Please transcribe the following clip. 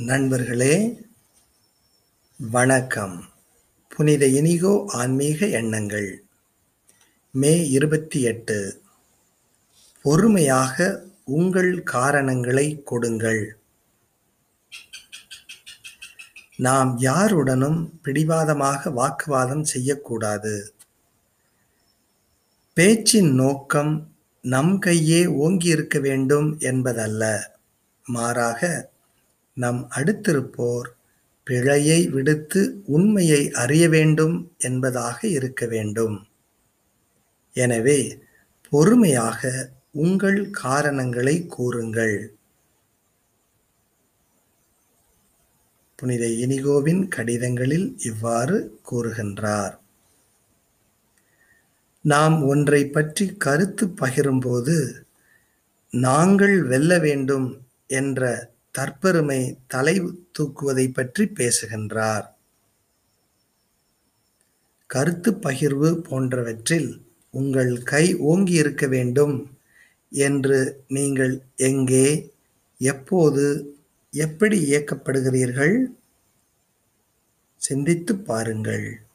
நண்பர்களே வணக்கம். புனித இனிகோ ஆன்மீக எண்ணங்கள். மே இருபத்தி எட்டு. பொறுமையாக உங்கள் காரணங்களை கொடுங்கள். நாம் யாருடனும் பிடிவாதமாக வாக்குவாதம் செய்யக்கூடாது. பேச்சின் நோக்கம் நம் கையே ஓங்கியிருக்க வேண்டும் என்பதல்ல. மாறாக நம் அடுத்திருப்போர் பிழையை விடுத்து உண்மையை அறிய வேண்டும் என்பதாக இருக்க வேண்டும். எனவே பொறுமையாக உங்கள் காரணங்களை கூறுங்கள். புனித இனிகோவின் கடிதங்களில் இவ்வாறு கூறுகின்றார். நாம் ஒன்றை பற்றி கருத்து பகிரும்போது நாங்கள் வெல்ல வேண்டும் என்ற தற்பெருமை தலை தூக்குவதை பற்றி பேசுகின்றார். கருத்து பகிர்வு போன்றவற்றில் உங்கள் கை ஓங்கி இருக்க வேண்டும் என்று நீங்கள் எங்கே எப்போது எப்படி இயக்கப்படுகிறீர்கள்? சிந்தித்து பாருங்கள்.